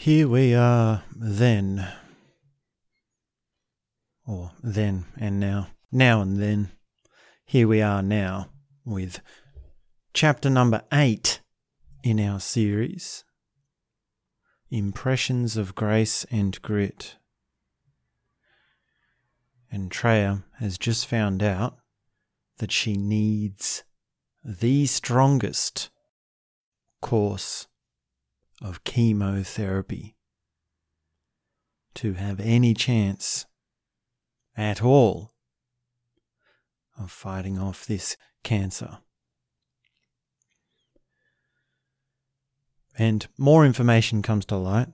Here we are then. Or then and now. Now and then. Here we are now with chapter number eight in our series Impressions of Grace and Grit. And Treya has just found out that she needs the strongest course of chemotherapy to have any chance at all of fighting off this cancer. And more information comes to light,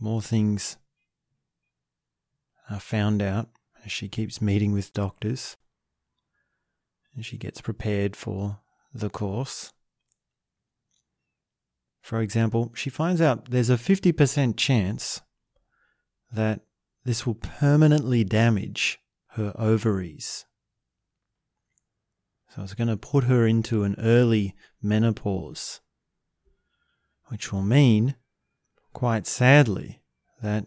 more things are found out as she keeps meeting with doctors and she gets prepared for the course. For example, she finds out there's a 50% chance that this will permanently damage her ovaries. So it's going to put her into an early menopause, which will mean, quite sadly, that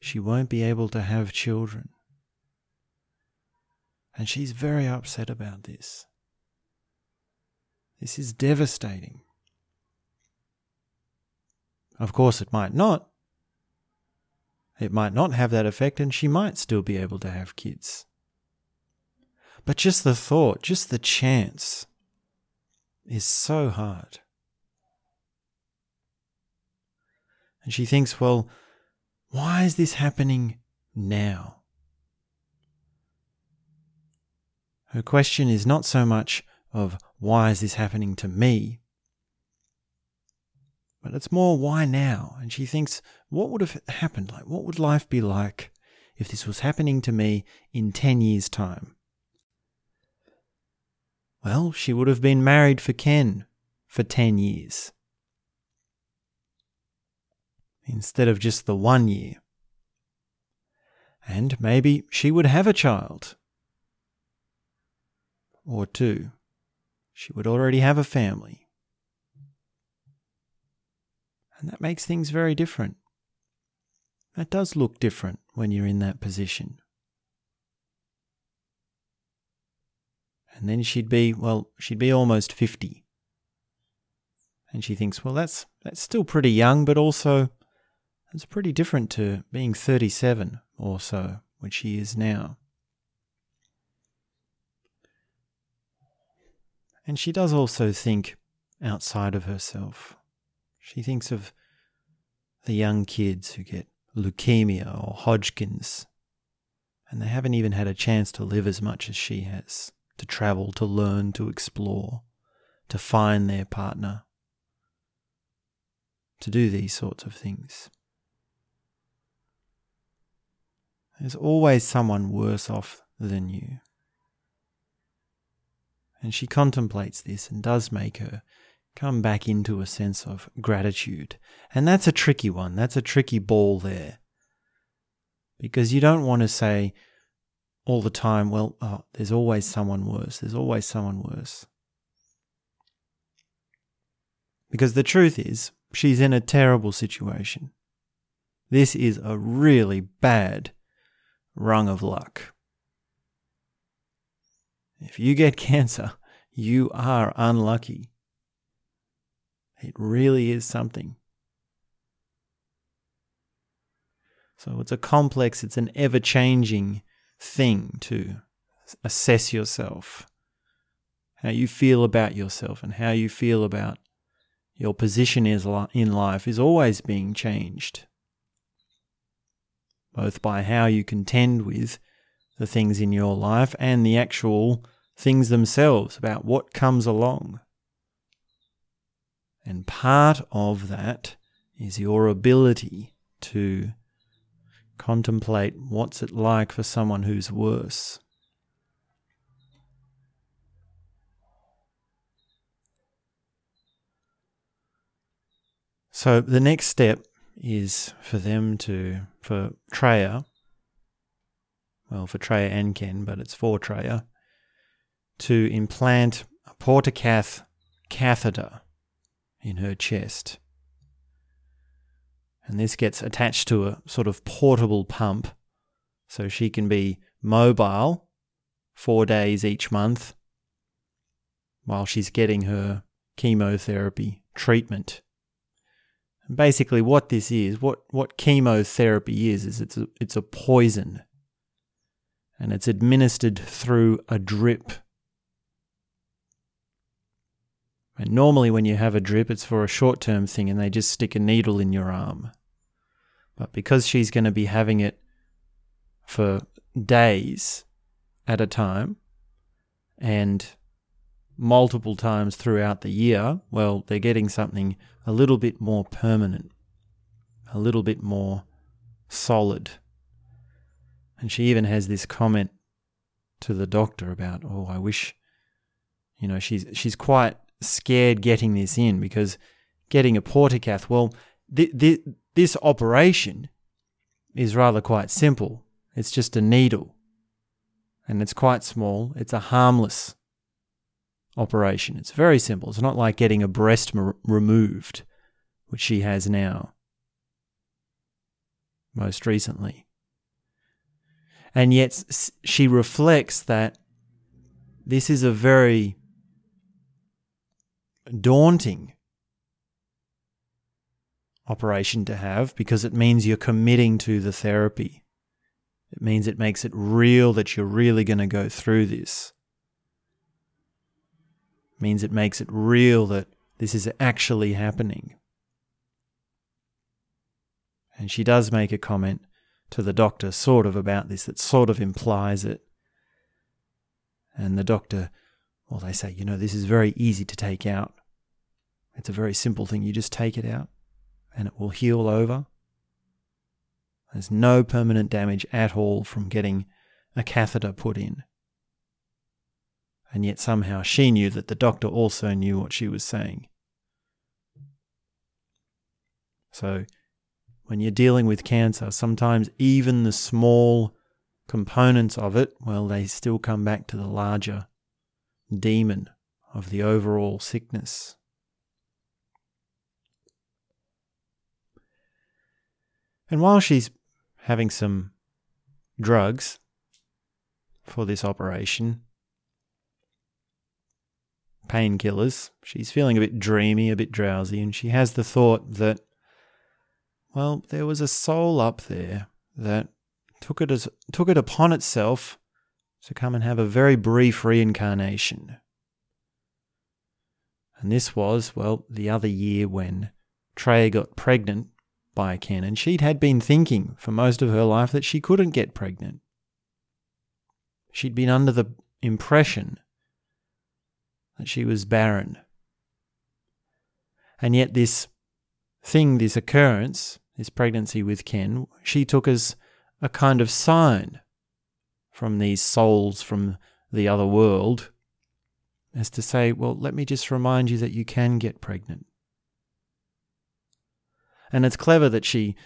she won't be able to have children. And she's very upset about this. This is devastating. Of course, it might not. It might not have that effect, and she might still be able to have kids. But just the thought, just the chance, is so hard. And she thinks, well, why is this happening now? Her question is not so much of why is this happening to me, but it's more why now? And she thinks, what would have happened? Like, what would life be like if this was happening to me in 10 years' time? Well, she would have been married for Ken for 10 years instead of just the one year. And maybe she would have a child or two. She would already have a family. And that makes things very different. That does look different when you're in that position. And then she'd be, well, she'd be almost 50. And she thinks, well, that's, that's still pretty young, but also it's pretty different to being 37 or so, which she is now. And she does also think outside of herself. She thinks of the young kids who get leukemia or Hodgkin's, and they haven't even had a chance to live as much as she has, to travel, to learn, to explore, to find their partner, to do these sorts of things. There's always someone worse off than you. And she contemplates this and does make her come back into a sense of gratitude. And that's a tricky one. That's a tricky ball there. Because you don't want to say all the time, well, oh, there's always someone worse. There's always someone worse. Because the truth is, she's in a terrible situation. This is a really bad rung of luck. If you get cancer, you are unlucky. It really is something. So it's a complex, it's an ever changing thing to assess yourself, how you feel about yourself, and how you feel about your position in life is always being changed, both by how you contend with the things in your life and the actual things themselves about what comes along. And part of that is your ability to contemplate what's it like for someone who's worse. So the next step is for them to, for Treya, well, for Treya and Ken, but it's for Treya, to implant a portacath catheter in her chest. And this gets attached to a sort of portable pump so she can be mobile four days each month while she's getting her chemotherapy treatment. And basically, what this is, what, what chemotherapy is, is it's a, it's a poison and it's administered through a drip. And normally, when you have a drip, it's for a short term thing and they just stick a needle in your arm. But because she's going to be having it for days at a time and multiple times throughout the year, well, they're getting something a little bit more permanent, a little bit more solid. And she even has this comment to the doctor about, "Oh, I wish you know, she's she's quite scared getting this in because getting a portacath, well, th- th- this operation is rather quite simple. It's just a needle and it's quite small. It's a harmless operation. It's very simple. It's not like getting a breast m- removed, which she has now, most recently. And yet she reflects that this is a very daunting operation to have because it means you're committing to the therapy. It means it makes it real that you're really going to go through this It means it makes it real that this is actually happening. And she does make a comment to the doctor, sort of about this, that sort of implies it. And the doctor, well, they say, you know, this is very easy to take out. It's a very simple thing. You just take it out and it will heal over. There's no permanent damage at all from getting a catheter put in and yet somehow she knew that the doctor also knew what she was saying. So, when you're dealing with cancer, sometimes even the small components of it, well, they still come back to the larger demon of the overall sickness. And while she's having some drugs for this operation, painkillers. She's feeling a bit dreamy, a bit drowsy, and she has the thought that, well, there was a soul up there that took it as took it upon itself to come and have a very brief reincarnation. And this was, well, the other year when Treya got pregnant by Ken, and she'd had been thinking for most of her life that she couldn't get pregnant. She'd been under the impression that she was barren. And yet, this thing, this occurrence, this pregnancy with Ken, she took as a kind of sign from these souls from the other world as to say, well, let me just remind you that you can get pregnant. And it's clever that she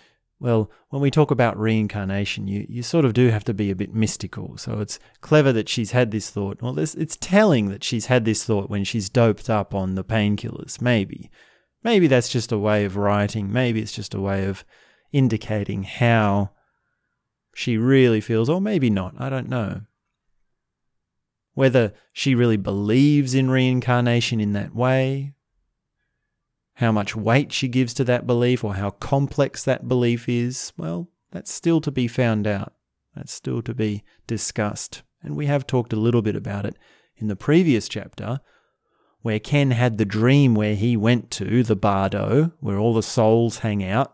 well, when we talk about reincarnation, you, you sort of do have to be a bit mystical. So it's clever that she's had this thought. Well, it's telling that she's had this thought when she's doped up on the painkillers. Maybe. Maybe that's just a way of writing. Maybe it's just a way of indicating how she really feels, or maybe not. I don't know. Whether she really believes in reincarnation in that way, how much weight she gives to that belief or how complex that belief is, well, that's still to be found out. That's still to be discussed. And we have talked a little bit about it in the previous chapter, where Ken had the dream where he went to the bardo, where all the souls hang out.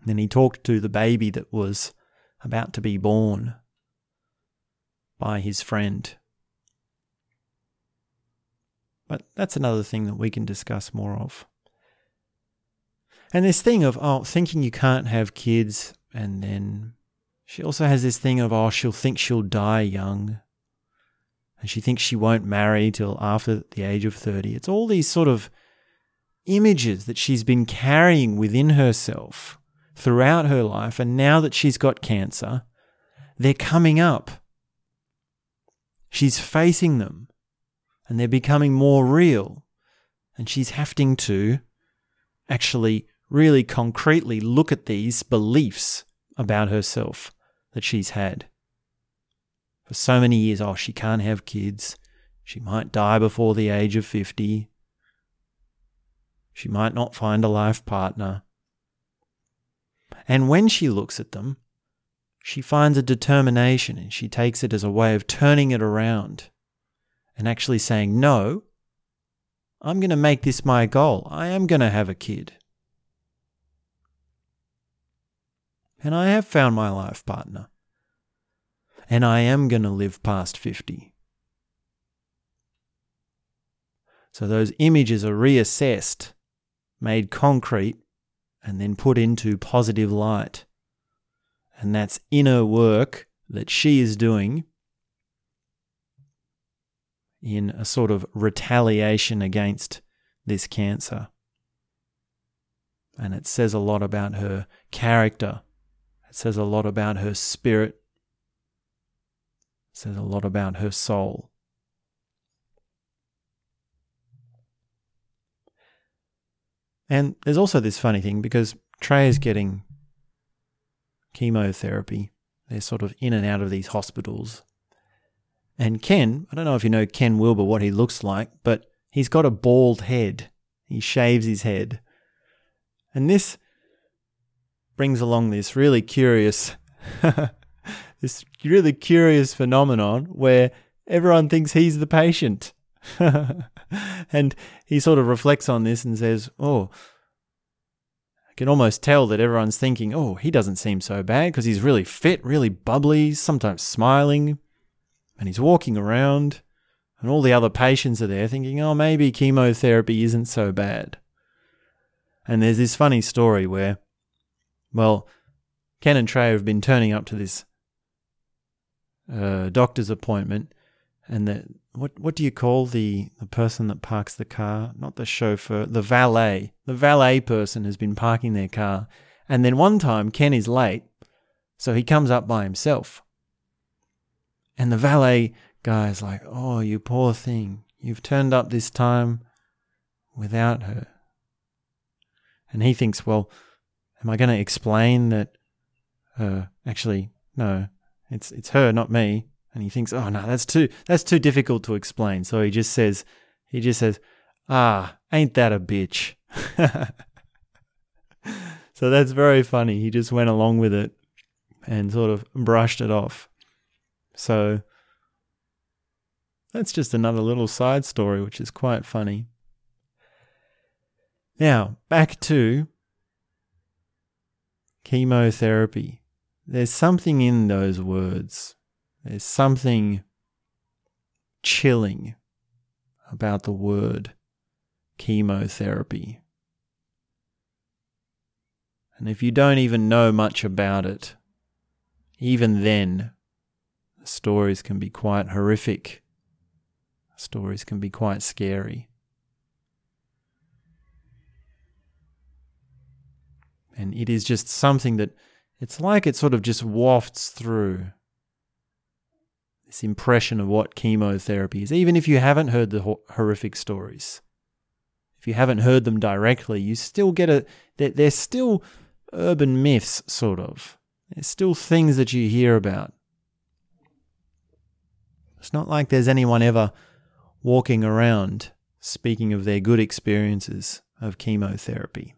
And then he talked to the baby that was about to be born by his friend. But that's another thing that we can discuss more of. And this thing of, oh, thinking you can't have kids, and then she also has this thing of, oh, she'll think she'll die young. And she thinks she won't marry till after the age of 30. It's all these sort of images that she's been carrying within herself throughout her life. And now that she's got cancer, they're coming up. She's facing them and they're becoming more real. And she's having to actually really concretely look at these beliefs about herself that she's had. For so many years, oh, she can't have kids. She might die before the age of 50. She might not find a life partner. And when she looks at them, she finds a determination and she takes it as a way of turning it around and actually saying, No, I'm going to make this my goal. I am going to have a kid. And I have found my life partner. And I am going to live past 50. So those images are reassessed, made concrete, and then put into positive light. And that's inner work that she is doing in a sort of retaliation against this cancer. And it says a lot about her character. It says a lot about her spirit. It says a lot about her soul. And there's also this funny thing because Treya is getting chemotherapy. They're sort of in and out of these hospitals. And Ken, I don't know if you know Ken Wilber, what he looks like, but he's got a bald head. He shaves his head. And this brings along this really curious, this really curious phenomenon where everyone thinks he's the patient. and he sort of reflects on this and says, Oh, I can almost tell that everyone's thinking, Oh, he doesn't seem so bad because he's really fit, really bubbly, sometimes smiling. And he's walking around, and all the other patients are there thinking, Oh, maybe chemotherapy isn't so bad. And there's this funny story where, well, Ken and Treya have been turning up to this uh, doctor's appointment, and the what what do you call the the person that parks the car? Not the chauffeur, the valet. The valet person has been parking their car, and then one time Ken is late, so he comes up by himself. And the valet guy is like, "Oh, you poor thing, you've turned up this time without her." And he thinks, "Well, am I going to explain that? Uh, actually, no, it's it's her, not me." and he thinks, "Oh no, that's too that's too difficult to explain." So he just says, he just says, "Ah, ain't that a bitch?" so that's very funny. He just went along with it and sort of brushed it off. So that's just another little side story, which is quite funny. Now, back to chemotherapy. There's something in those words there's something chilling about the word chemotherapy. And if you don't even know much about it, even then, the stories can be quite horrific. Stories can be quite scary. And it is just something that it's like it sort of just wafts through this impression of what chemotherapy is, even if you haven't heard the horrific stories. If you haven't heard them directly, you still get a. They're, still urban myths, sort of. There's still things that you hear about. It's not like there's anyone ever walking around speaking of their good experiences of chemotherapy.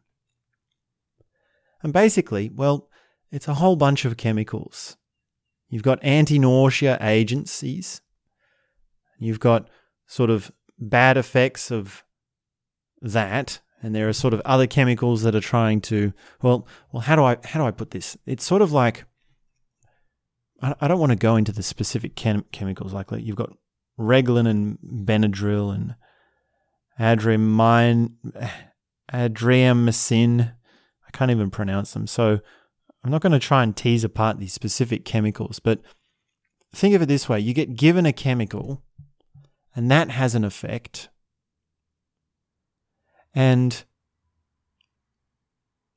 And basically, well, it's a whole bunch of chemicals You've got anti nausea agencies. You've got sort of bad effects of that. And there are sort of other chemicals that are trying to, well, well, how do I, how do I put this? It's sort of like, I, don't want to go into the specific chem- chemicals like. You've got Reglan and Benadryl and Adriamycin, Adriamycin. I can't even pronounce them. So I'm not going to try and tease apart these specific chemicals, but think of it this way you get given a chemical, and that has an effect. And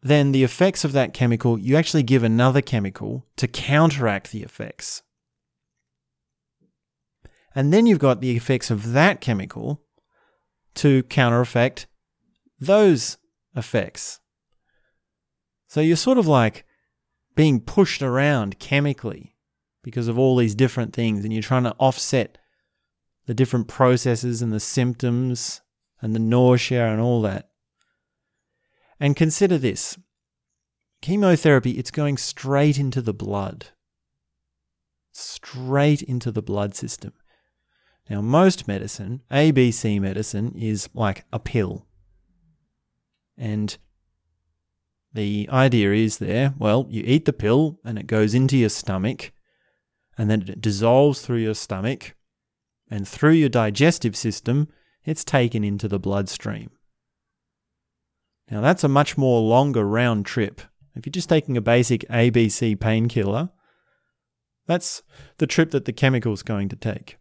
then the effects of that chemical, you actually give another chemical to counteract the effects. And then you've got the effects of that chemical to counteract those effects. So you're sort of like being pushed around chemically because of all these different things, and you're trying to offset the different processes and the symptoms and the nausea and all that. And consider this chemotherapy, it's going straight into the blood, straight into the blood system. Now, most medicine, ABC medicine, is like a pill. And the idea is there, well, you eat the pill and it goes into your stomach, and then it dissolves through your stomach, and through your digestive system, it's taken into the bloodstream. Now, that's a much more longer round trip. If you're just taking a basic ABC painkiller, that's the trip that the chemical's going to take.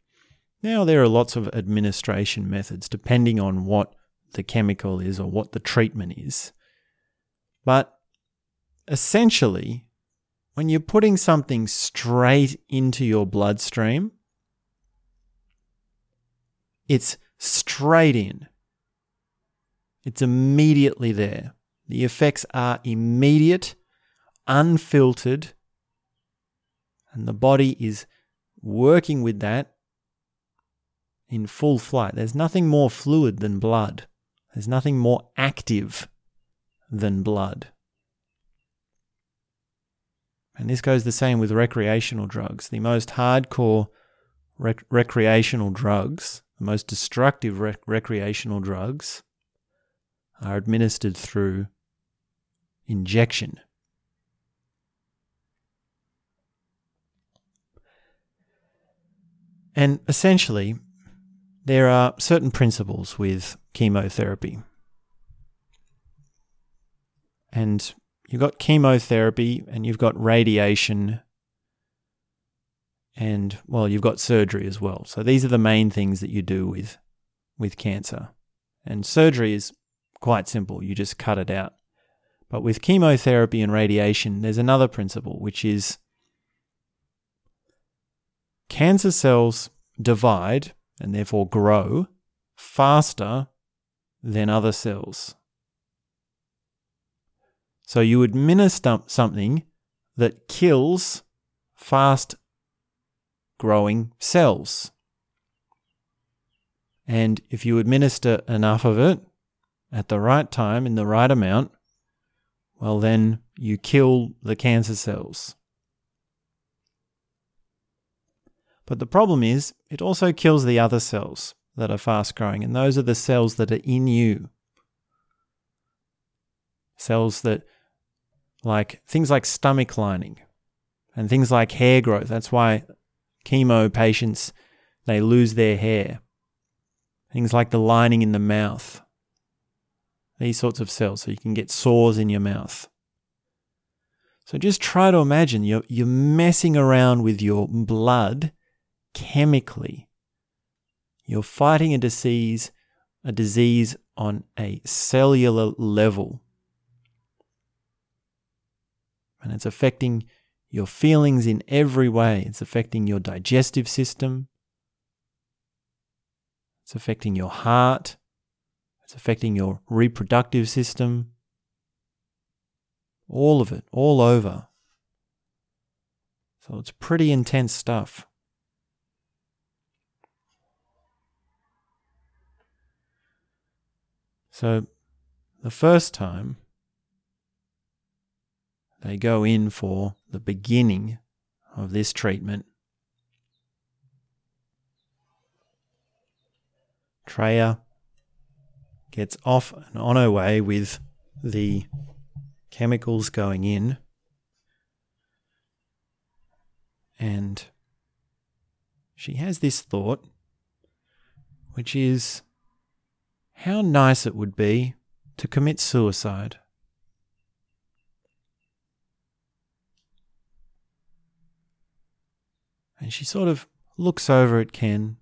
Now, there are lots of administration methods depending on what the chemical is or what the treatment is. But essentially, when you're putting something straight into your bloodstream, it's straight in. It's immediately there. The effects are immediate, unfiltered, and the body is working with that in full flight. There's nothing more fluid than blood, there's nothing more active than blood. And this goes the same with recreational drugs. The most hardcore rec- recreational drugs, the most destructive rec- recreational drugs, are administered through injection. And essentially, there are certain principles with chemotherapy. And you've got chemotherapy and you've got radiation and well you've got surgery as well. So these are the main things that you do with with cancer. And surgery is quite simple. You just cut it out. But with chemotherapy and radiation, there's another principle which is cancer cells divide and therefore grow faster than other cells. So you administer something that kills fast growing cells. And if you administer enough of it at the right time in the right amount, well, then you kill the cancer cells. But the problem is, it also kills the other cells that are fast growing, and those are the cells that are in you. Cells that, like things like stomach lining and things like hair growth. That's why chemo patients they lose their hair. Things like the lining in the mouth. These sorts of cells, so you can get sores in your mouth. So just try to imagine you're, you're messing around with your blood chemically. You're fighting a disease, a disease on a cellular level. And it's affecting your feelings in every way. It's affecting your digestive system. It's affecting your heart. It's affecting your reproductive system. All of it, all over. So it's pretty intense stuff. So the first time they go in for the beginning of this treatment, Treya gets off and on her way with the chemicals going in. And she has this thought, which is how nice it would be to commit suicide. And she sort of looks over at Ken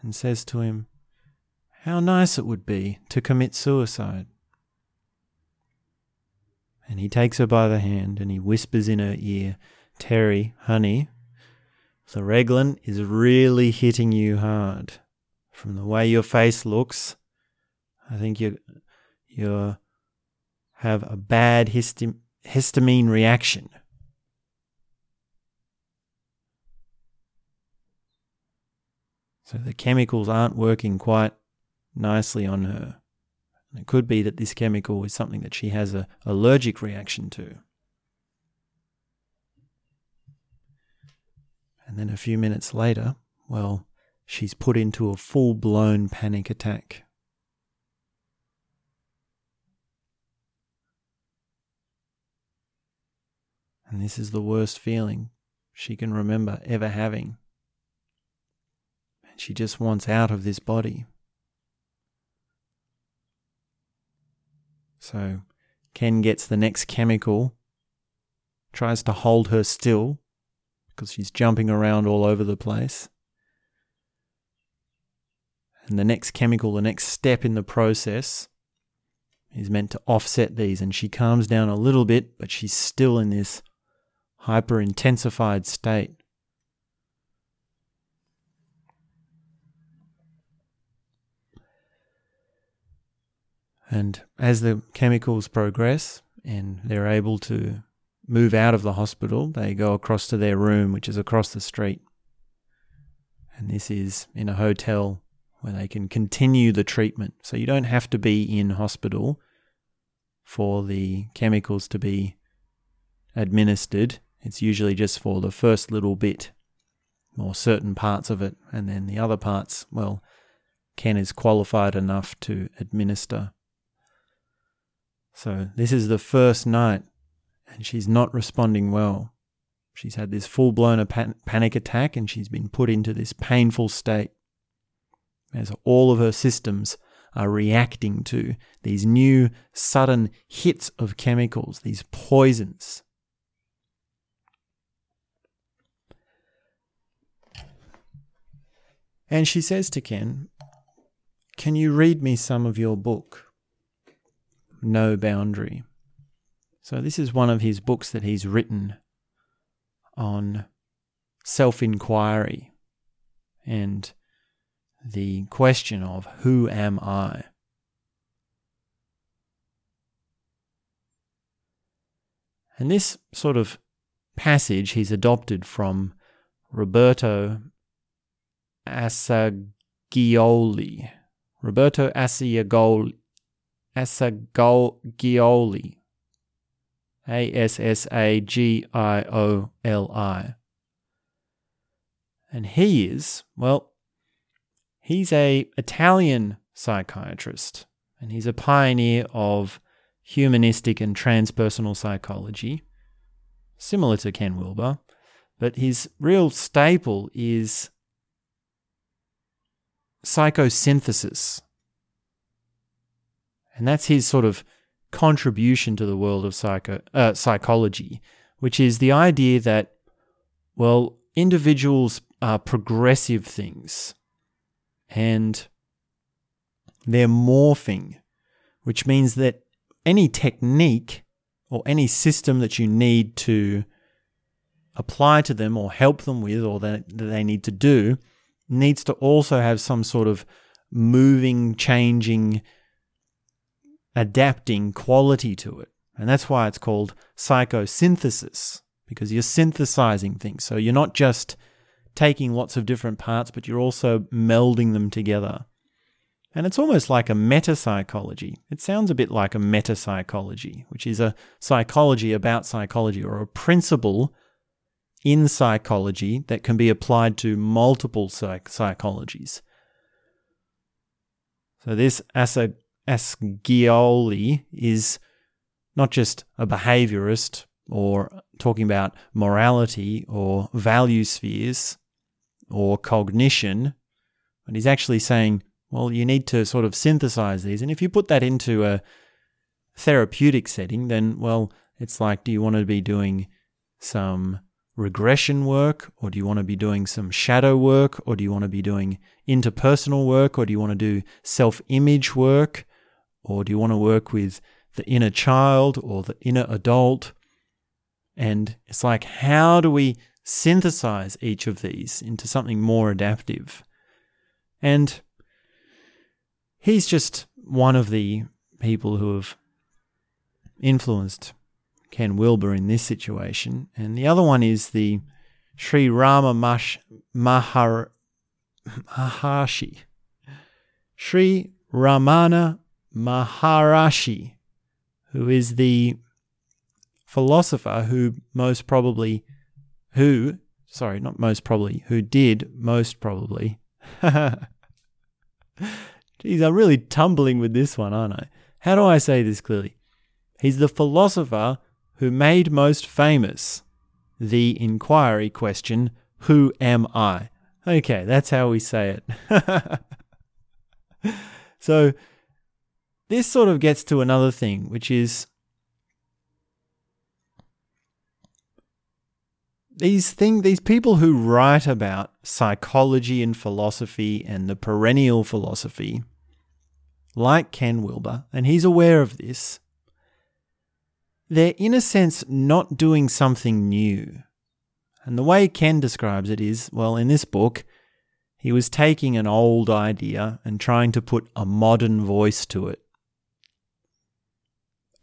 and says to him, How nice it would be to commit suicide. And he takes her by the hand and he whispers in her ear, Terry, honey, the Reglan is really hitting you hard. From the way your face looks, I think you you have a bad histamine reaction. So the chemicals aren't working quite nicely on her. And it could be that this chemical is something that she has an allergic reaction to. And then a few minutes later, well, she's put into a full blown panic attack. And this is the worst feeling she can remember ever having. And she just wants out of this body. So Ken gets the next chemical, tries to hold her still because she's jumping around all over the place. And the next chemical, the next step in the process, is meant to offset these. And she calms down a little bit, but she's still in this hyper intensified state. And as the chemicals progress and they're able to move out of the hospital, they go across to their room, which is across the street. And this is in a hotel where they can continue the treatment. So you don't have to be in hospital for the chemicals to be administered. It's usually just for the first little bit or certain parts of it. And then the other parts, well, Ken is qualified enough to administer. So this is the first night and she's not responding well. She's had this full blown pan- panic attack and she's been put into this painful state as all of her systems are reacting to these new sudden hits of chemicals, these poisons. And she says to Ken, Can you read me some of your book? No Boundary. So, this is one of his books that he's written on self inquiry and the question of who am I? And this sort of passage he's adopted from Roberto Assagioli. Roberto Assagioli. Assagioli. A S S A G I O L I. And he is, well, he's a Italian psychiatrist and he's a pioneer of humanistic and transpersonal psychology, similar to Ken Wilber, but his real staple is psychosynthesis. And that's his sort of contribution to the world of psycho, uh, psychology, which is the idea that, well, individuals are progressive things and they're morphing, which means that any technique or any system that you need to apply to them or help them with or that they need to do needs to also have some sort of moving, changing, adapting quality to it. And that's why it's called psychosynthesis, because you're synthesizing things. So you're not just taking lots of different parts, but you're also melding them together. And it's almost like a meta psychology. It sounds a bit like a meta psychology, which is a psychology about psychology or a principle in psychology that can be applied to multiple psych- psychologies. So this Asa Assagioli is not just a behaviorist or talking about morality or value spheres or cognition, but he's actually saying, well, you need to sort of synthesize these. And if you put that into a therapeutic setting, then, well, it's like, do you want to be doing some regression work, or do you want to be doing some shadow work, or do you want to be doing interpersonal work, or do you want to do self image work? Or do you want to work with the inner child or the inner adult? And it's like, how do we synthesize each of these into something more adaptive? And he's just one of the people who have influenced Ken Wilber in this situation. And the other one is the Sri Rama Mash, Mahar, Maharshi. Sri Ramana Maharishi, who is the philosopher who most probably, who, sorry, not most probably, who did most probably. Geez, I'm really tumbling with this one, aren't I? How do I say this clearly? He's the philosopher who made most famous the inquiry question, Who am I? Okay, that's how we say it. so, this sort of gets to another thing, which is these thing these people who write about psychology and philosophy and the perennial philosophy like Ken Wilber and he's aware of this they're in a sense not doing something new. And the way Ken describes it is well in this book he was taking an old idea and trying to put a modern voice to it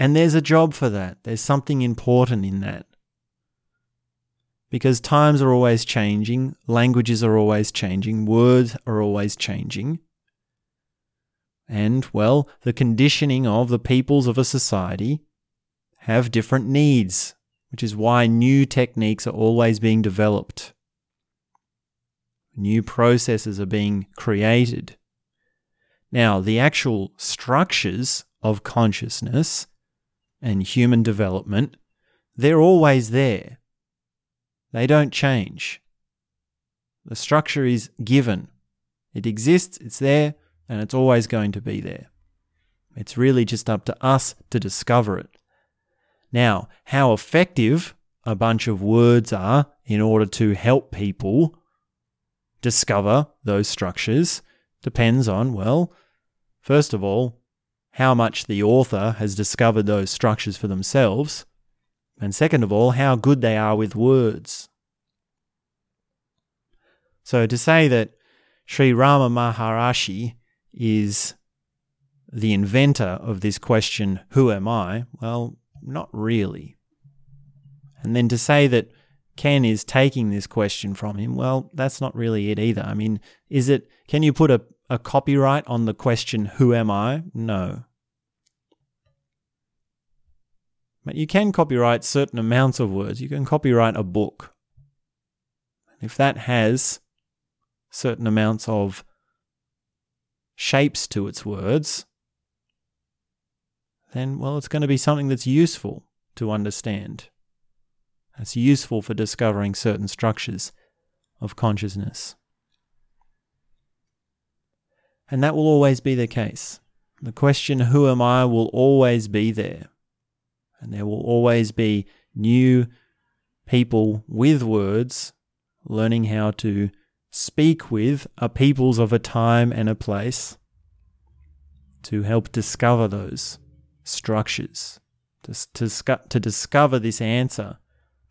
and there's a job for that there's something important in that because times are always changing, languages are always changing, words are always changing. And, well, the conditioning of the peoples of a society have different needs, which is why new techniques are always being developed. New processes are being created. Now, the actual structures of consciousness and human development, they're always there. They don't change. The structure is given. It exists, it's there, and it's always going to be there. It's really just up to us to discover it. Now, how effective a bunch of words are in order to help people discover those structures depends on, well, first of all, how much the author has discovered those structures for themselves, and second of all, how good they are with words. So to say that Sri Rama Maharishi is the inventor of this question, Who am I? Well, not really. And then to say that Ken is taking this question from him, well, that's not really it either. I mean, is it, can you put a, a copyright on the question, Who am I? No. But you can copyright certain amounts of words. You can copyright a book. If that has certain amounts of shapes to its words, then, well, it's going to be something that's useful to understand. That's useful for discovering certain structures of consciousness. And that will always be the case. The question, who am I, will always be there. And there will always be new people with words learning how to speak with a peoples of a time and a place to help discover those structures, to, to, to discover this answer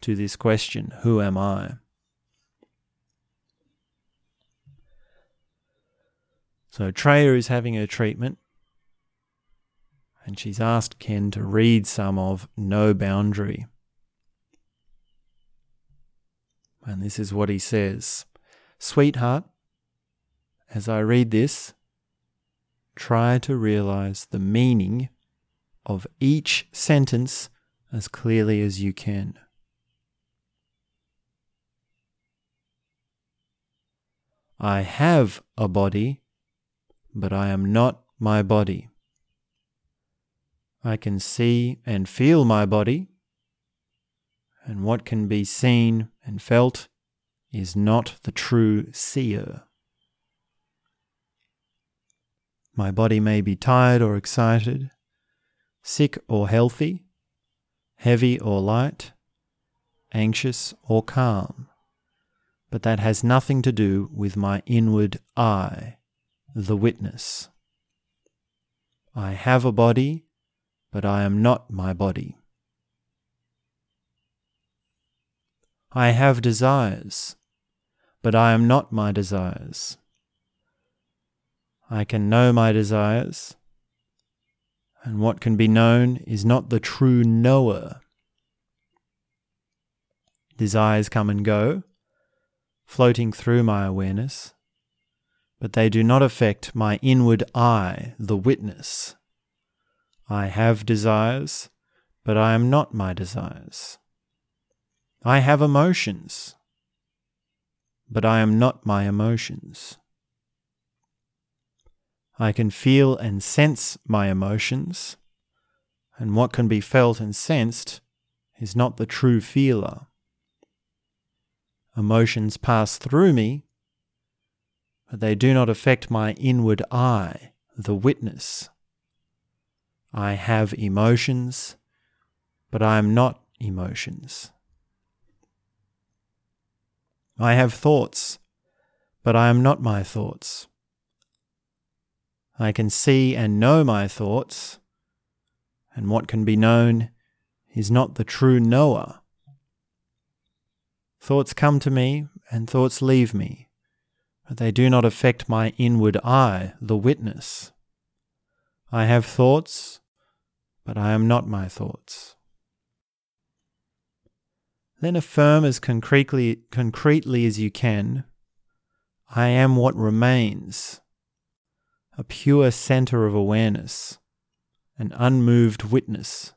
to this question Who am I? So Treya is having her treatment and she's asked Ken to read some of No Boundary. And this is what he says Sweetheart, as I read this, try to realize the meaning of each sentence as clearly as you can. I have a body, but I am not my body. I can see and feel my body, and what can be seen and felt is not the true seer. My body may be tired or excited, sick or healthy, heavy or light, anxious or calm, but that has nothing to do with my inward I, the witness. I have a body but I am not my body. I have desires, but I am not my desires. I can know my desires, and what can be known is not the true knower, desires come and go, floating through my awareness, but they do not affect my inward I, the witness. I have desires, but I am not my desires. I have emotions, but I am not my emotions. I can feel and sense my emotions, and what can be felt and sensed is not the true feeler. Emotions pass through me, they do not affect my inward eye, the witness. I have emotions, but I am not emotions. I have thoughts, but I am not my thoughts. I can see and know my thoughts, and what can be known is not the true knower. Thoughts come to me and thoughts leave me, they do not affect my inward eye, the witness. I have thoughts, but I am not my thoughts. Then affirm as concretely, concretely as you can I am what remains, a pure center of awareness, an unmoved witness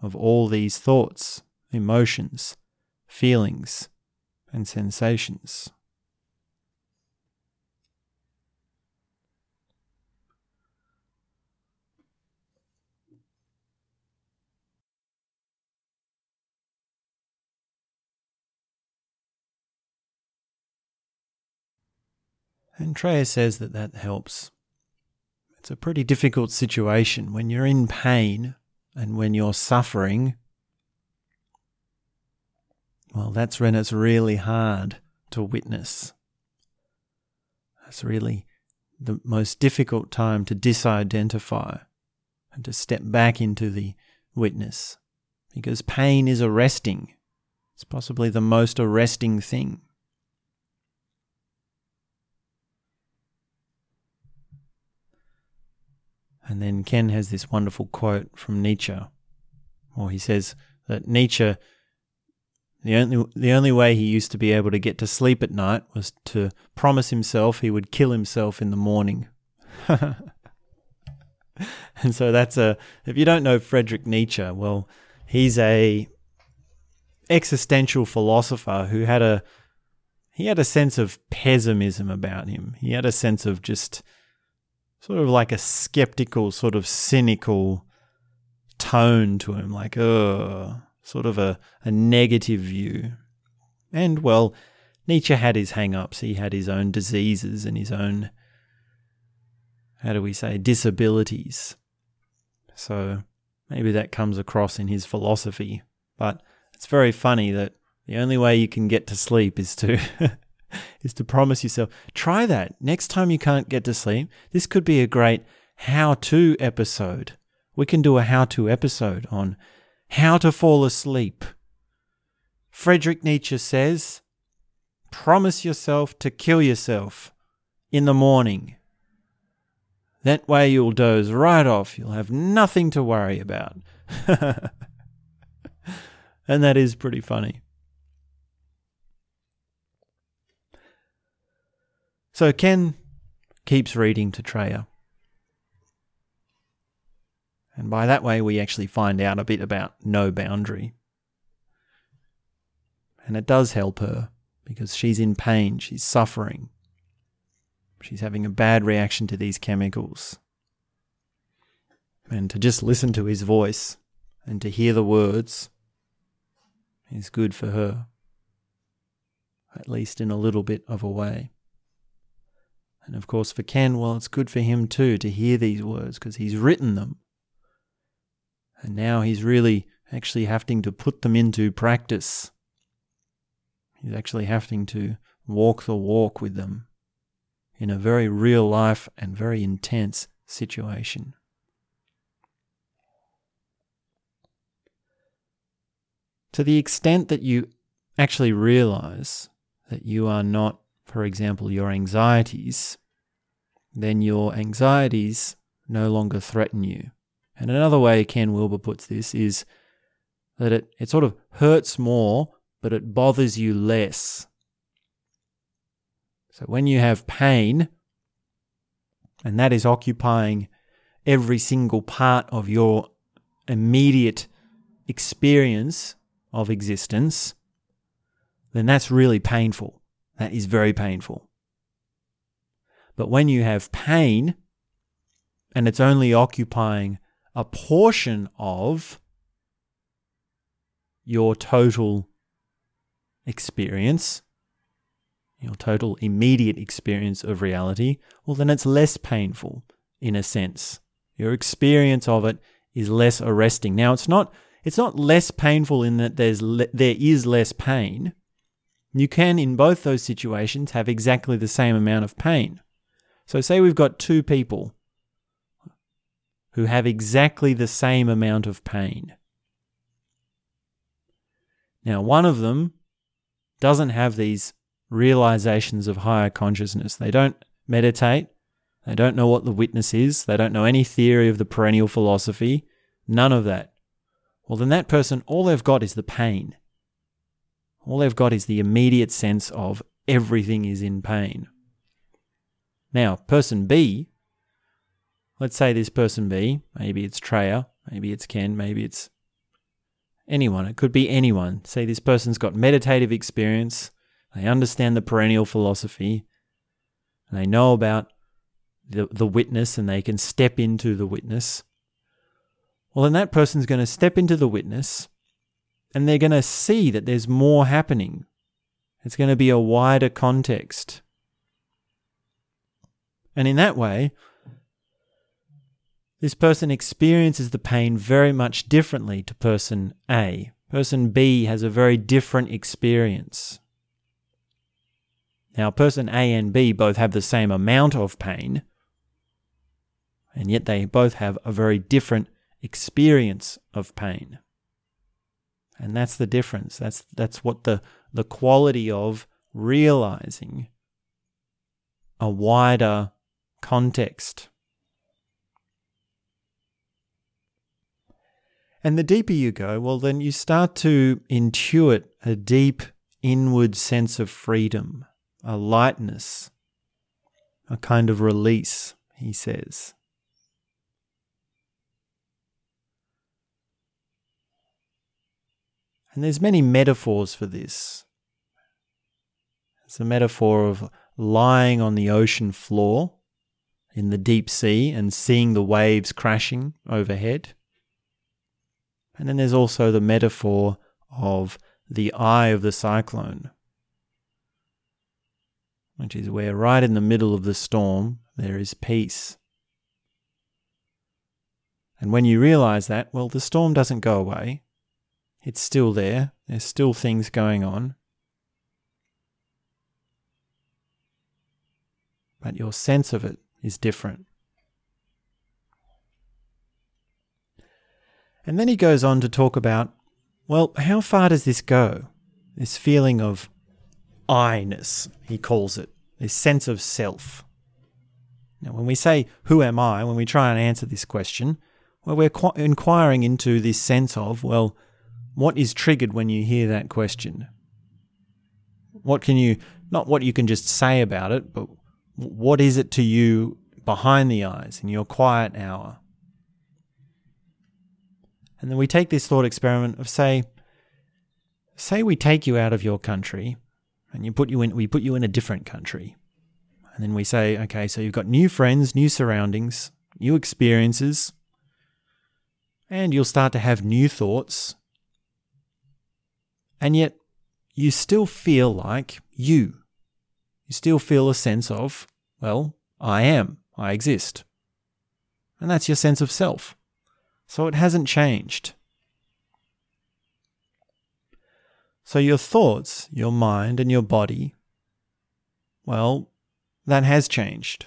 of all these thoughts, emotions, feelings, and sensations. And Treya says that that helps. It's a pretty difficult situation when you're in pain and when you're suffering. Well, that's when it's really hard to witness. That's really the most difficult time to disidentify and to step back into the witness because pain is arresting. It's possibly the most arresting thing. And then Ken has this wonderful quote from Nietzsche, or he says that Nietzsche, the only the only way he used to be able to get to sleep at night was to promise himself he would kill himself in the morning. and so that's a if you don't know Friedrich Nietzsche, well, he's a existential philosopher who had a he had a sense of pessimism about him. He had a sense of just sort of like a skeptical, sort of cynical tone to him, like, uh, sort of a, a negative view. And, well, Nietzsche had his hang ups. He had his own diseases and his own, how do we say, disabilities. So maybe that comes across in his philosophy. But it's very funny that the only way you can get to sleep is to is to promise yourself, try that. Next time you can't get to sleep, this could be a great how to episode. We can do a how to episode on how to fall asleep. Friedrich Nietzsche says, promise yourself to kill yourself in the morning. That way you'll doze right off. You'll have nothing to worry about. and that is pretty funny. So Ken keeps reading to Treya. And by that way, we actually find out a bit about no boundary. And it does help her because she's in pain, she's suffering, she's having a bad reaction to these chemicals. And to just listen to his voice and to hear the words is good for her, at least in a little bit of a way. And of course, for Ken, well, it's good for him too to hear these words because he's written them. And now he's really actually having to put them into practice. He's actually having to walk the walk with them in a very real life and very intense situation. To the extent that you actually realize that you are not for example, your anxieties, then your anxieties no longer threaten you. And another way Ken Wilber puts this is that it, it sort of hurts more but it bothers you less. So when you have pain, and that is occupying every single part of your immediate experience of existence, then that's really painful. That is very painful. But when you have pain and it's only occupying a portion of your total experience, your total immediate experience of reality, well, then it's less painful in a sense. Your experience of it is less arresting. Now, it's not it's not less painful in that there's le- there is less pain. You can, in both those situations, have exactly the same amount of pain. So, say we've got two people who have exactly the same amount of pain. Now, one of them doesn't have these realizations of higher consciousness. They don't meditate. They don't know what the witness is. They don't know any theory of the perennial philosophy. None of that. Well, then that person, all they've got is the pain. All they've got is the immediate sense of everything is in pain. Now, person B, let's say this person B, maybe it's Treya, maybe it's Ken, maybe it's anyone. It could be anyone. Say this person's got meditative experience, they understand the perennial philosophy, they know about the, the witness and they can step into the witness. Well, then that person's going to step into the witness and they're going to see that there's more happening. It's going to be a wider context. And in that way, this person experiences the pain very much differently to person A. Person B has a very different experience. Now, person A and B both have the same amount of pain, and yet they both have a very different experience of pain. And that's the difference. That's, that's what the, the quality of realizing a wider context. And the deeper you go, well, then you start to intuit a deep inward sense of freedom, a lightness, a kind of release, he says. And there's many metaphors for this. It's a metaphor of lying on the ocean floor in the deep sea and seeing the waves crashing overhead. And then there's also the metaphor of the eye of the cyclone, which is where right in the middle of the storm there is peace. And when you realize that, well, the storm doesn't go away. It's still there. There's still things going on. But your sense of it is different. And then he goes on to talk about well, how far does this go? This feeling of I-ness, he calls it, this sense of self. Now, when we say, Who am I? when we try and answer this question, well, we're qu- inquiring into this sense of, well, what is triggered when you hear that question? What can you, not what you can just say about it, but what is it to you behind the eyes in your quiet hour? And then we take this thought experiment of say, say we take you out of your country and you put you in, we put you in a different country. And then we say, okay, so you've got new friends, new surroundings, new experiences, and you'll start to have new thoughts and yet, you still feel like you. You still feel a sense of, well, I am, I exist. And that's your sense of self. So it hasn't changed. So your thoughts, your mind, and your body, well, that has changed.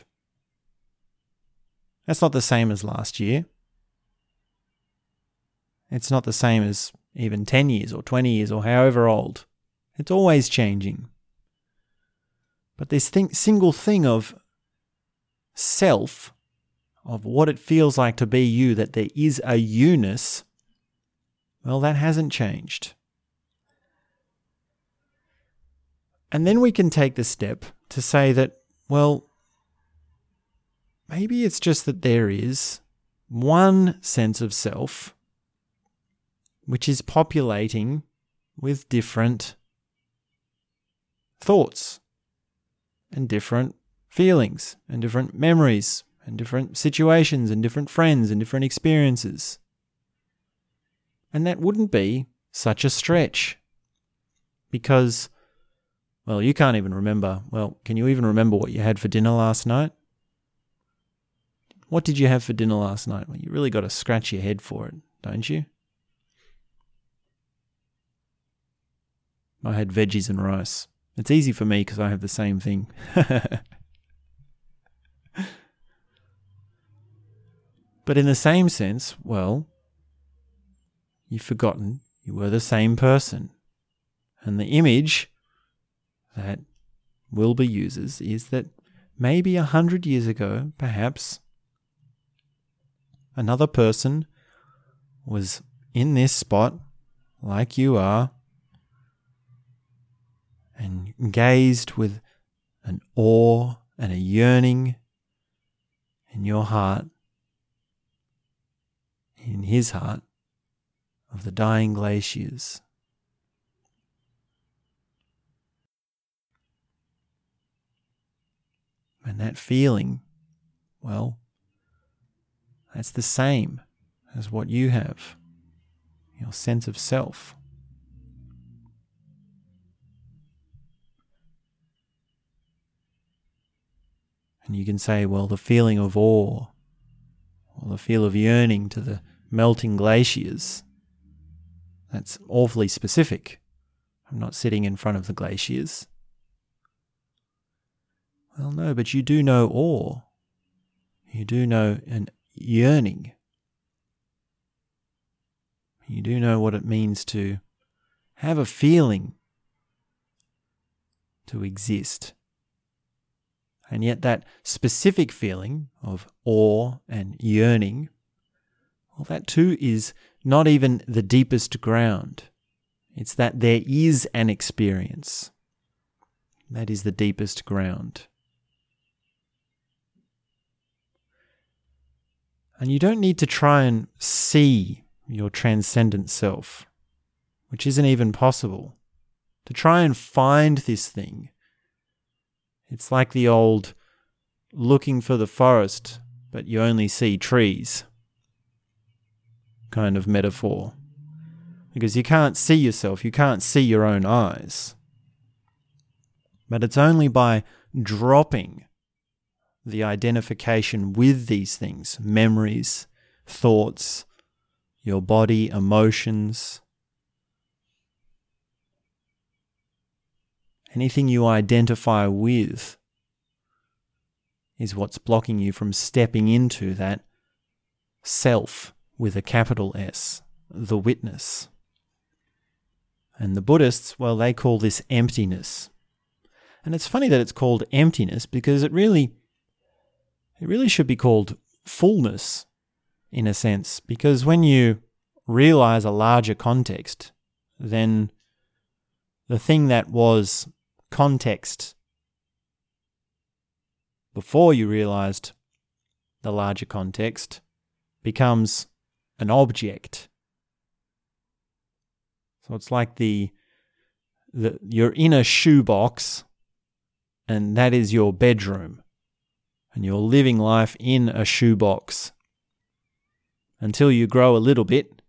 That's not the same as last year. It's not the same as even 10 years or 20 years or however old. It's always changing. But this thing, single thing of self, of what it feels like to be you, that there is a you ness, well, that hasn't changed. And then we can take the step to say that, well, maybe it's just that there is one sense of self which is populating with different thoughts and different feelings and different memories and different situations and different friends and different experiences. And that wouldn't be such a stretch because, well, you can't even remember. Well, can you even remember what you had for dinner last night? What did you have for dinner last night? Well, you really got to scratch your head for it, don't you? I had veggies and rice. It's easy for me because I have the same thing. but in the same sense, well, you've forgotten you were the same person. And the image that Wilber uses is that maybe a hundred years ago, perhaps, another person was in this spot, like you are, and gazed with an awe and a yearning in your heart, in his heart, of the dying glaciers. And that feeling, well, that's the same as what you have your sense of self. And you can say, well, the feeling of awe, or the feel of yearning to the melting glaciers, that's awfully specific. I'm not sitting in front of the glaciers. Well, no, but you do know awe. You do know an yearning. You do know what it means to have a feeling to exist. And yet, that specific feeling of awe and yearning, well, that too is not even the deepest ground. It's that there is an experience. That is the deepest ground. And you don't need to try and see your transcendent self, which isn't even possible. To try and find this thing it's like the old looking for the forest, but you only see trees kind of metaphor. Because you can't see yourself, you can't see your own eyes. But it's only by dropping the identification with these things memories, thoughts, your body, emotions, Anything you identify with is what's blocking you from stepping into that self with a capital S, the witness. And the Buddhists, well, they call this emptiness. And it's funny that it's called emptiness because it really it really should be called fullness in a sense because when you realize a larger context, then the thing that was context before you realized the larger context becomes an object. So it's like the, the you're in a shoebox and that is your bedroom. And you're living life in a shoebox. Until you grow a little bit,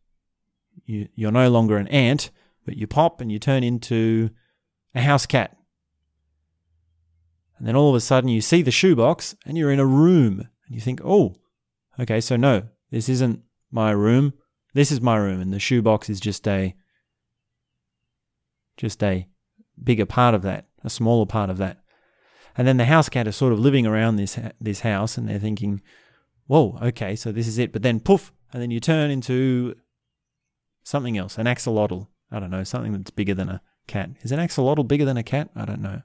you, you're no longer an ant, but you pop and you turn into a house cat. And then all of a sudden you see the shoebox and you're in a room and you think, oh, okay, so no, this isn't my room. This is my room. And the shoebox is just a, just a bigger part of that, a smaller part of that. And then the house cat is sort of living around this, this house and they're thinking, whoa, okay, so this is it. But then poof, and then you turn into something else, an axolotl. I don't know, something that's bigger than a cat. Is an axolotl bigger than a cat? I don't know.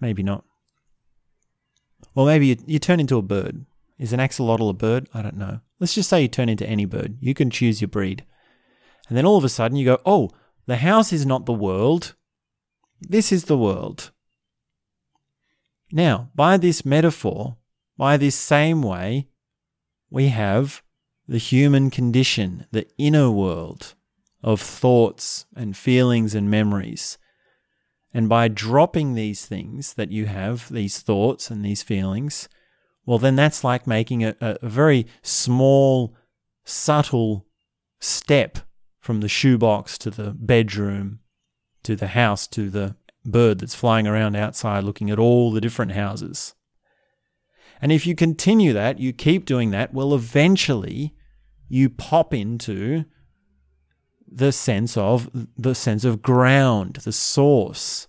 Maybe not. Or maybe you, you turn into a bird. Is an axolotl a bird? I don't know. Let's just say you turn into any bird. You can choose your breed. And then all of a sudden you go, oh, the house is not the world. This is the world. Now, by this metaphor, by this same way, we have the human condition, the inner world of thoughts and feelings and memories. And by dropping these things that you have, these thoughts and these feelings, well, then that's like making a, a very small, subtle step from the shoebox to the bedroom to the house to the bird that's flying around outside looking at all the different houses. And if you continue that, you keep doing that, well, eventually you pop into the sense of the sense of ground, the source.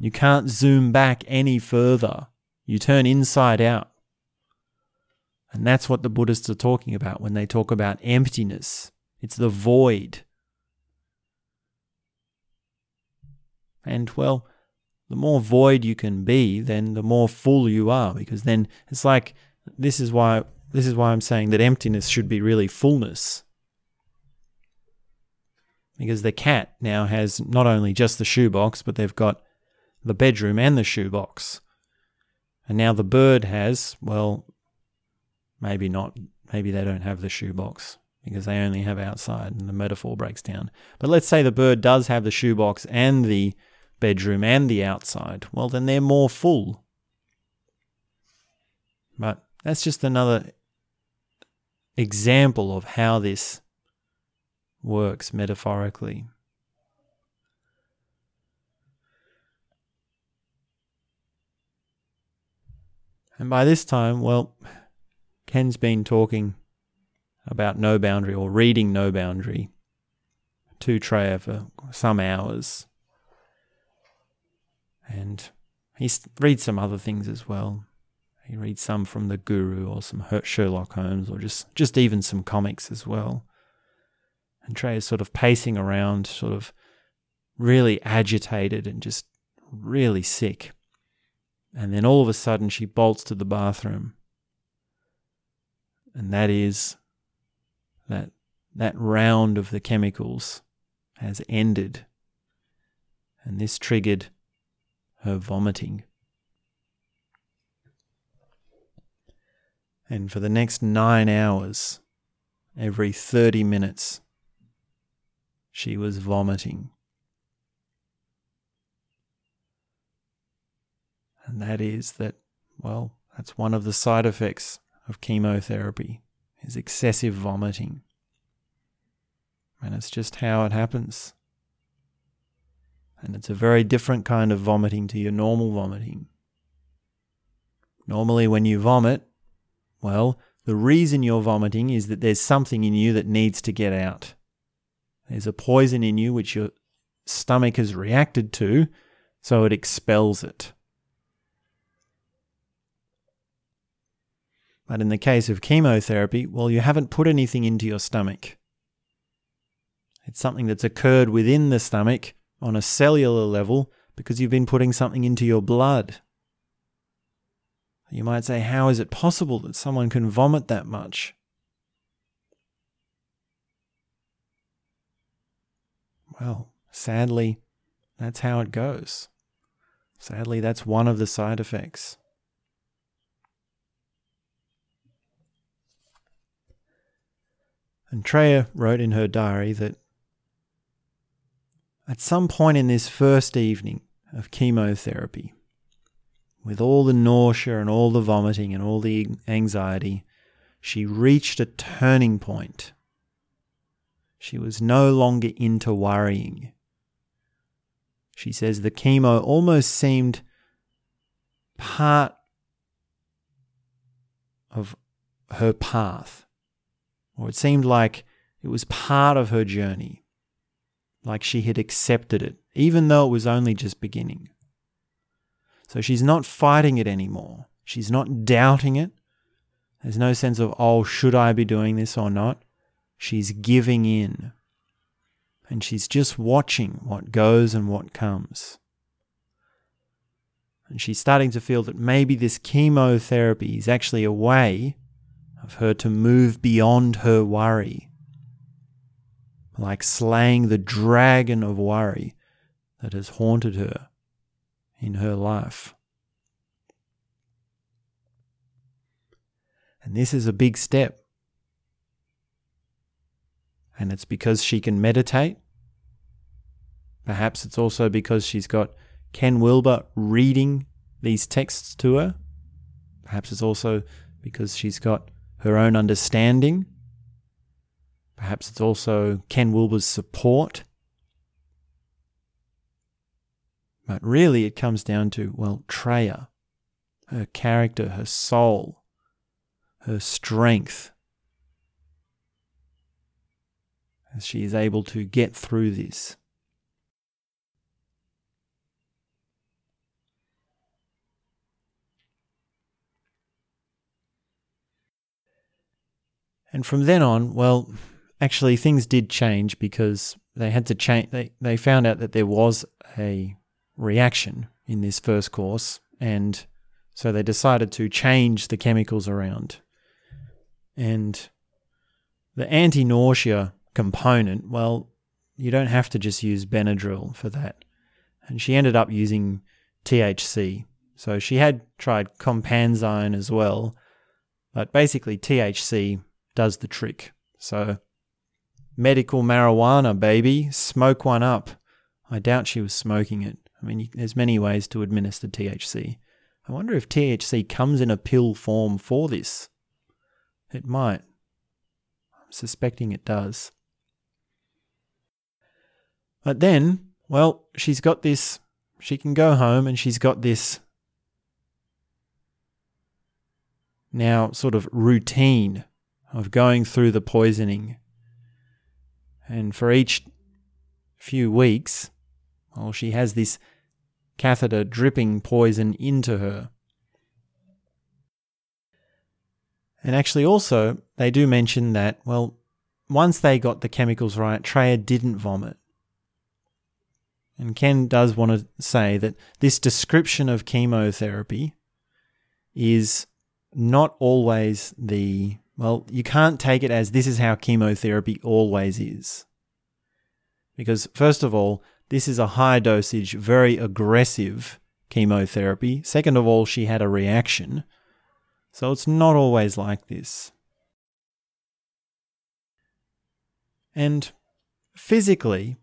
You can't zoom back any further. You turn inside out. And that's what the Buddhists are talking about when they talk about emptiness. It's the void. And well, the more void you can be, then the more full you are, because then it's like this is why this is why I'm saying that emptiness should be really fullness. Because the cat now has not only just the shoebox, but they've got the bedroom and the shoebox. And now the bird has, well, maybe not, maybe they don't have the shoebox because they only have outside and the metaphor breaks down. But let's say the bird does have the shoebox and the bedroom and the outside. Well, then they're more full. But that's just another example of how this works metaphorically. And by this time, well, Ken's been talking about No Boundary or reading No Boundary to Treya for some hours. And he reads some other things as well. He reads some from the Guru or some Sherlock Holmes or just, just even some comics as well. And Treya is sort of pacing around, sort of really agitated and just really sick. And then all of a sudden she bolts to the bathroom. And that is that that round of the chemicals has ended. And this triggered her vomiting. And for the next nine hours, every 30 minutes, she was vomiting. And that is that, well, that's one of the side effects of chemotherapy is excessive vomiting. And it's just how it happens. And it's a very different kind of vomiting to your normal vomiting. Normally, when you vomit, well, the reason you're vomiting is that there's something in you that needs to get out. There's a poison in you which your stomach has reacted to, so it expels it. But in the case of chemotherapy, well, you haven't put anything into your stomach. It's something that's occurred within the stomach on a cellular level because you've been putting something into your blood. You might say, how is it possible that someone can vomit that much? Well, sadly, that's how it goes. Sadly, that's one of the side effects. And Treya wrote in her diary that at some point in this first evening of chemotherapy, with all the nausea and all the vomiting and all the anxiety, she reached a turning point. She was no longer into worrying. She says the chemo almost seemed part of her path, or it seemed like it was part of her journey, like she had accepted it, even though it was only just beginning. So she's not fighting it anymore. She's not doubting it. There's no sense of, oh, should I be doing this or not? She's giving in. And she's just watching what goes and what comes. And she's starting to feel that maybe this chemotherapy is actually a way of her to move beyond her worry. Like slaying the dragon of worry that has haunted her in her life. And this is a big step. And it's because she can meditate. Perhaps it's also because she's got Ken Wilber reading these texts to her. Perhaps it's also because she's got her own understanding. Perhaps it's also Ken Wilber's support. But really, it comes down to, well, Treya, her character, her soul, her strength, as she is able to get through this. And from then on, well, actually things did change because they had to change they, they found out that there was a reaction in this first course and so they decided to change the chemicals around. And the anti-nausea component, well, you don't have to just use Benadryl for that. And she ended up using THC. So she had tried Compazine as well, but basically THC does the trick. So, medical marijuana, baby, smoke one up. I doubt she was smoking it. I mean, there's many ways to administer THC. I wonder if THC comes in a pill form for this. It might. I'm suspecting it does. But then, well, she's got this, she can go home and she's got this now sort of routine of going through the poisoning. And for each few weeks, well, she has this catheter dripping poison into her. And actually, also, they do mention that, well, once they got the chemicals right, Treya didn't vomit. And Ken does want to say that this description of chemotherapy is not always the well, you can't take it as this is how chemotherapy always is. Because, first of all, this is a high dosage, very aggressive chemotherapy. Second of all, she had a reaction. So it's not always like this. And physically,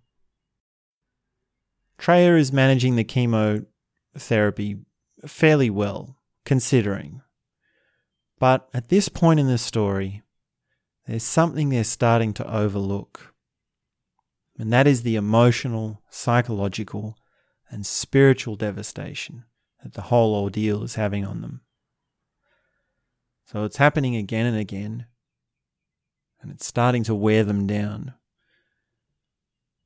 Treya is managing the chemotherapy fairly well, considering. But at this point in the story, there's something they're starting to overlook. And that is the emotional, psychological, and spiritual devastation that the whole ordeal is having on them. So it's happening again and again, and it's starting to wear them down.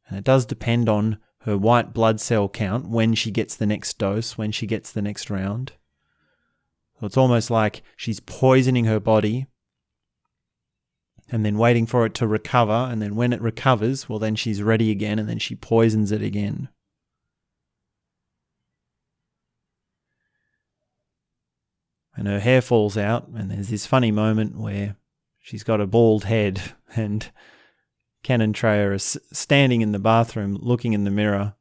And it does depend on her white blood cell count when she gets the next dose, when she gets the next round. So it's almost like she's poisoning her body and then waiting for it to recover. And then when it recovers, well, then she's ready again and then she poisons it again. And her hair falls out, and there's this funny moment where she's got a bald head, and Ken and Treya are standing in the bathroom looking in the mirror,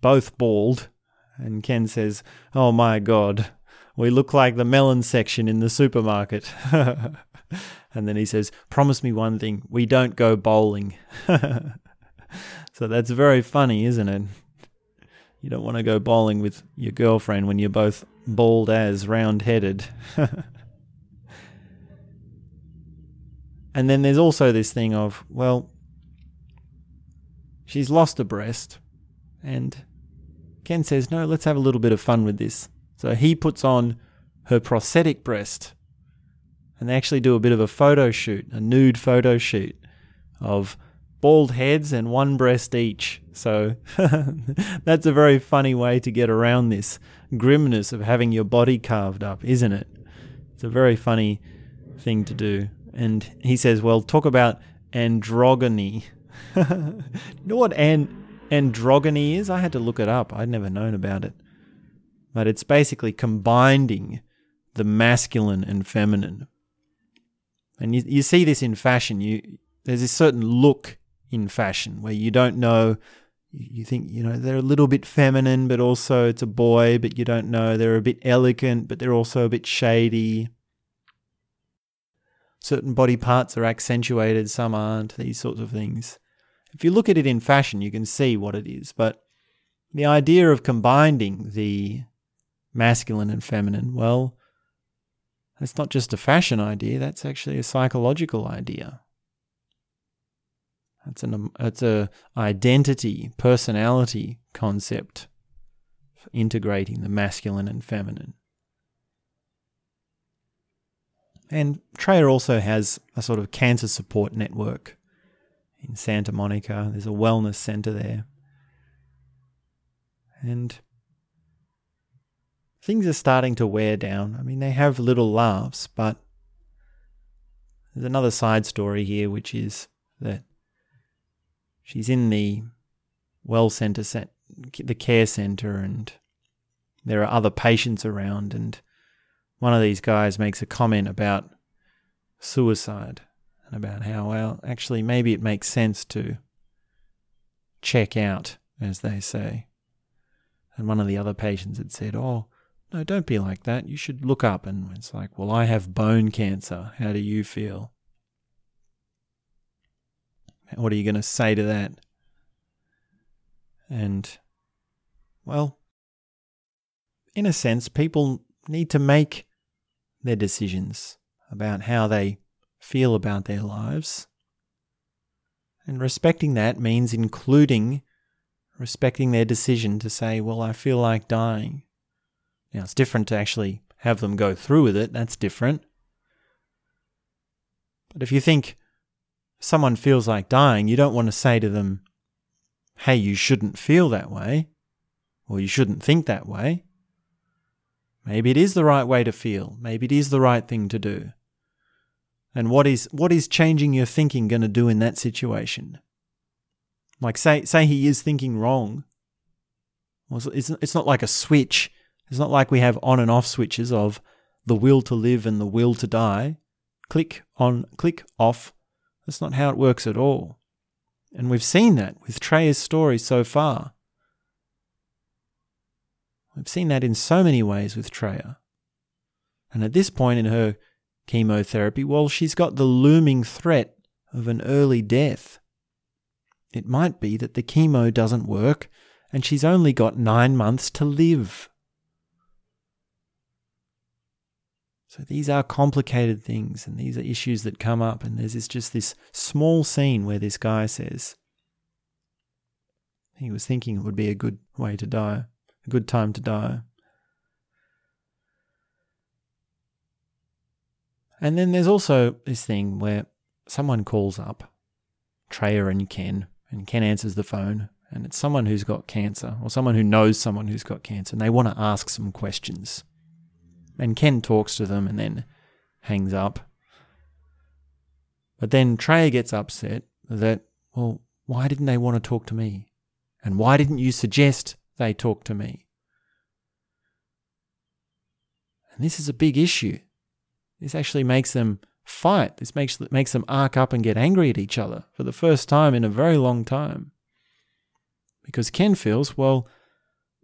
both bald. And Ken says, Oh my God, we look like the melon section in the supermarket. and then he says, Promise me one thing we don't go bowling. so that's very funny, isn't it? You don't want to go bowling with your girlfriend when you're both bald as round headed. and then there's also this thing of, well, she's lost a breast. And Ken says, no, let's have a little bit of fun with this. So he puts on her prosthetic breast and they actually do a bit of a photo shoot, a nude photo shoot of bald heads and one breast each. So that's a very funny way to get around this grimness of having your body carved up, isn't it? It's a very funny thing to do. And he says, well, talk about androgyny. you know what an- androgyny is? I had to look it up. I'd never known about it but it's basically combining the masculine and feminine. And you, you see this in fashion. You there's a certain look in fashion where you don't know you think, you know, they're a little bit feminine, but also it's a boy, but you don't know. They're a bit elegant, but they're also a bit shady. Certain body parts are accentuated, some aren't, these sorts of things. If you look at it in fashion, you can see what it is. But the idea of combining the masculine and feminine, well, that's not just a fashion idea, that's actually a psychological idea. That's an it's a identity, personality concept for integrating the masculine and feminine. And Treya also has a sort of cancer support network in Santa Monica. There's a wellness center there. And things are starting to wear down. I mean, they have little laughs, but there's another side story here, which is that she's in the well center, the care center, and there are other patients around. And one of these guys makes a comment about suicide and about how, well, actually, maybe it makes sense to check out, as they say. And one of the other patients had said, Oh, no, don't be like that. You should look up. And it's like, Well, I have bone cancer. How do you feel? What are you going to say to that? And, well, in a sense, people need to make their decisions about how they feel about their lives. And respecting that means including respecting their decision to say, well, I feel like dying. Now, it's different to actually have them go through with it. That's different. But if you think someone feels like dying, you don't want to say to them, hey, you shouldn't feel that way, or you shouldn't think that way. Maybe it is the right way to feel. Maybe it is the right thing to do. And what is what is changing your thinking going to do in that situation? Like say say he is thinking wrong. Well, it's it's not like a switch. It's not like we have on and off switches of the will to live and the will to die. Click on, click off. That's not how it works at all. And we've seen that with Treya's story so far. We've seen that in so many ways with Treya. And at this point in her chemotherapy, well, she's got the looming threat of an early death. It might be that the chemo doesn't work and she's only got nine months to live. So these are complicated things and these are issues that come up. And there's this, just this small scene where this guy says he was thinking it would be a good way to die, a good time to die. And then there's also this thing where someone calls up Treya and Ken, and Ken answers the phone, and it's someone who's got cancer or someone who knows someone who's got cancer, and they want to ask some questions. And Ken talks to them and then hangs up. But then Treya gets upset that, well, why didn't they want to talk to me? And why didn't you suggest they talk to me? And this is a big issue. This actually makes them fight. This makes makes them arc up and get angry at each other for the first time in a very long time. Because Ken feels, well,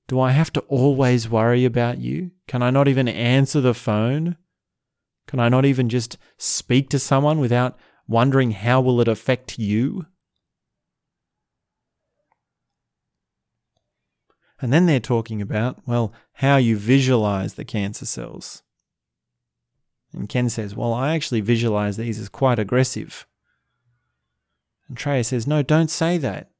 do I have to always worry about you? Can I not even answer the phone? Can I not even just speak to someone without wondering how will it affect you? And then they're talking about, well, how you visualize the cancer cells. And Ken says, Well, I actually visualize these as quite aggressive. And Treya says, No, don't say that.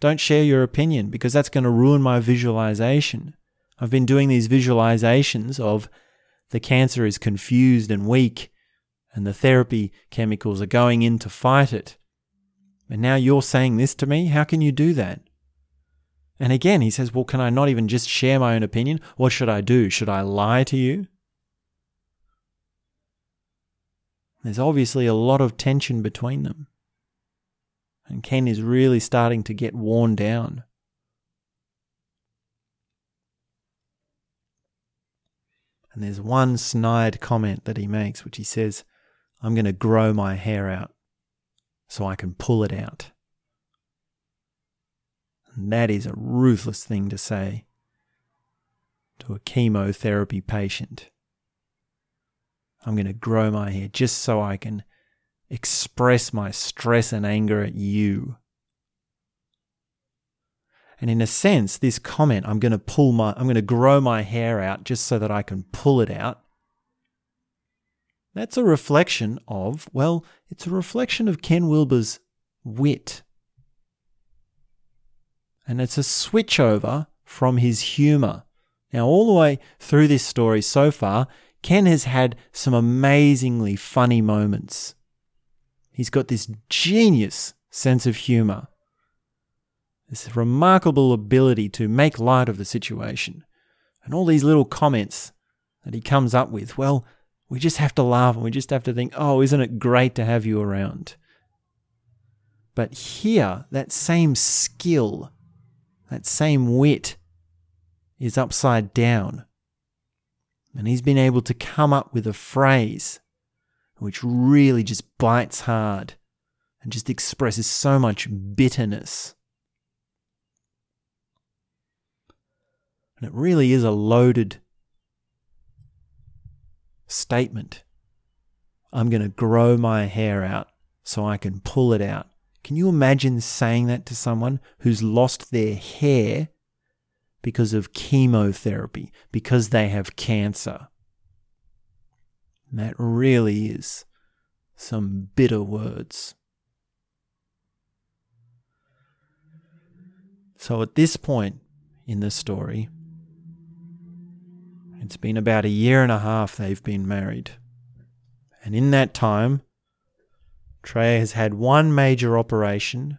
Don't share your opinion because that's going to ruin my visualization. I've been doing these visualizations of the cancer is confused and weak, and the therapy chemicals are going in to fight it. And now you're saying this to me? How can you do that? And again, he says, Well, can I not even just share my own opinion? What should I do? Should I lie to you? There's obviously a lot of tension between them. And Ken is really starting to get worn down. And there's one snide comment that he makes, which he says, I'm going to grow my hair out so I can pull it out. And that is a ruthless thing to say to a chemotherapy patient. I'm going to grow my hair just so I can express my stress and anger at you. And in a sense, this comment, I'm going to pull my, I'm going to grow my hair out just so that I can pull it out. That's a reflection of, well, it's a reflection of Ken Wilber's wit. And it's a switchover from his humor. Now, all the way through this story so far, Ken has had some amazingly funny moments. He's got this genius sense of humor, this remarkable ability to make light of the situation, and all these little comments that he comes up with. Well, we just have to laugh and we just have to think, oh, isn't it great to have you around? But here, that same skill, that same wit is upside down. And he's been able to come up with a phrase which really just bites hard and just expresses so much bitterness. And it really is a loaded statement. I'm going to grow my hair out so I can pull it out. Can you imagine saying that to someone who's lost their hair because of chemotherapy, because they have cancer? that really is some bitter words. So at this point in the story, it's been about a year and a half they've been married. And in that time, Treya has had one major operation,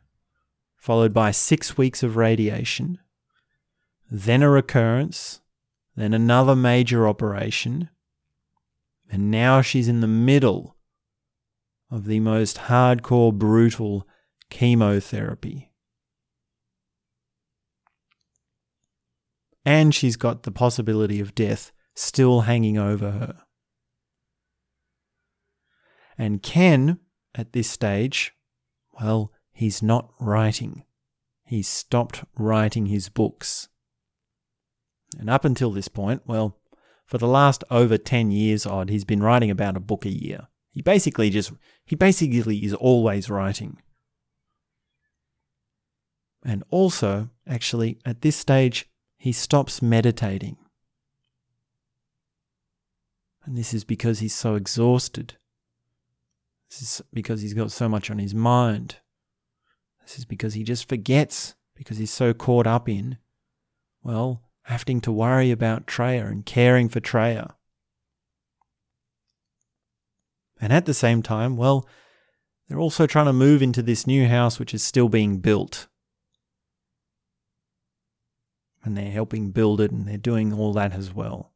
followed by six weeks of radiation, then a recurrence, then another major operation, and now she's in the middle of the most hardcore, brutal chemotherapy. And she's got the possibility of death still hanging over her. And Ken, at this stage, well, he's not writing. He's stopped writing his books. And up until this point, well, for the last over 10 years odd, he's been writing about a book a year. He basically just, he basically is always writing. And also, actually, at this stage, he stops meditating. And this is because he's so exhausted. This is because he's got so much on his mind. This is because he just forgets because he's so caught up in, well, having to worry about Treya and caring for Treya. And at the same time, well, they're also trying to move into this new house which is still being built. And they're helping build it and they're doing all that as well.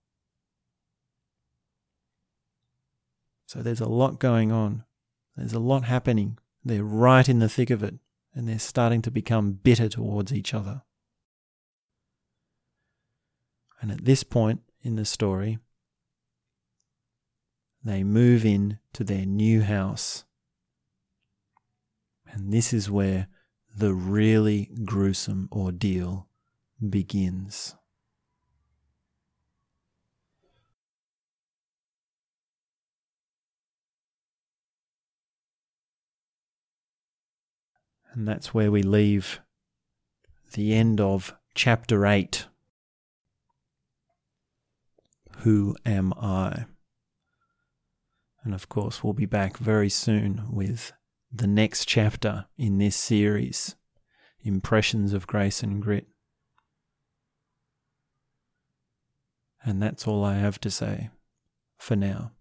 So there's a lot going on. There's a lot happening. They're right in the thick of it and they're starting to become bitter towards each other. And at this point in the story, they move in to their new house. And this is where the really gruesome ordeal begins. And that's where we leave the end of chapter 8 who Am I? And of course, we'll be back very soon with the next chapter in this series Impressions of Grace and Grit. And that's all I have to say for now.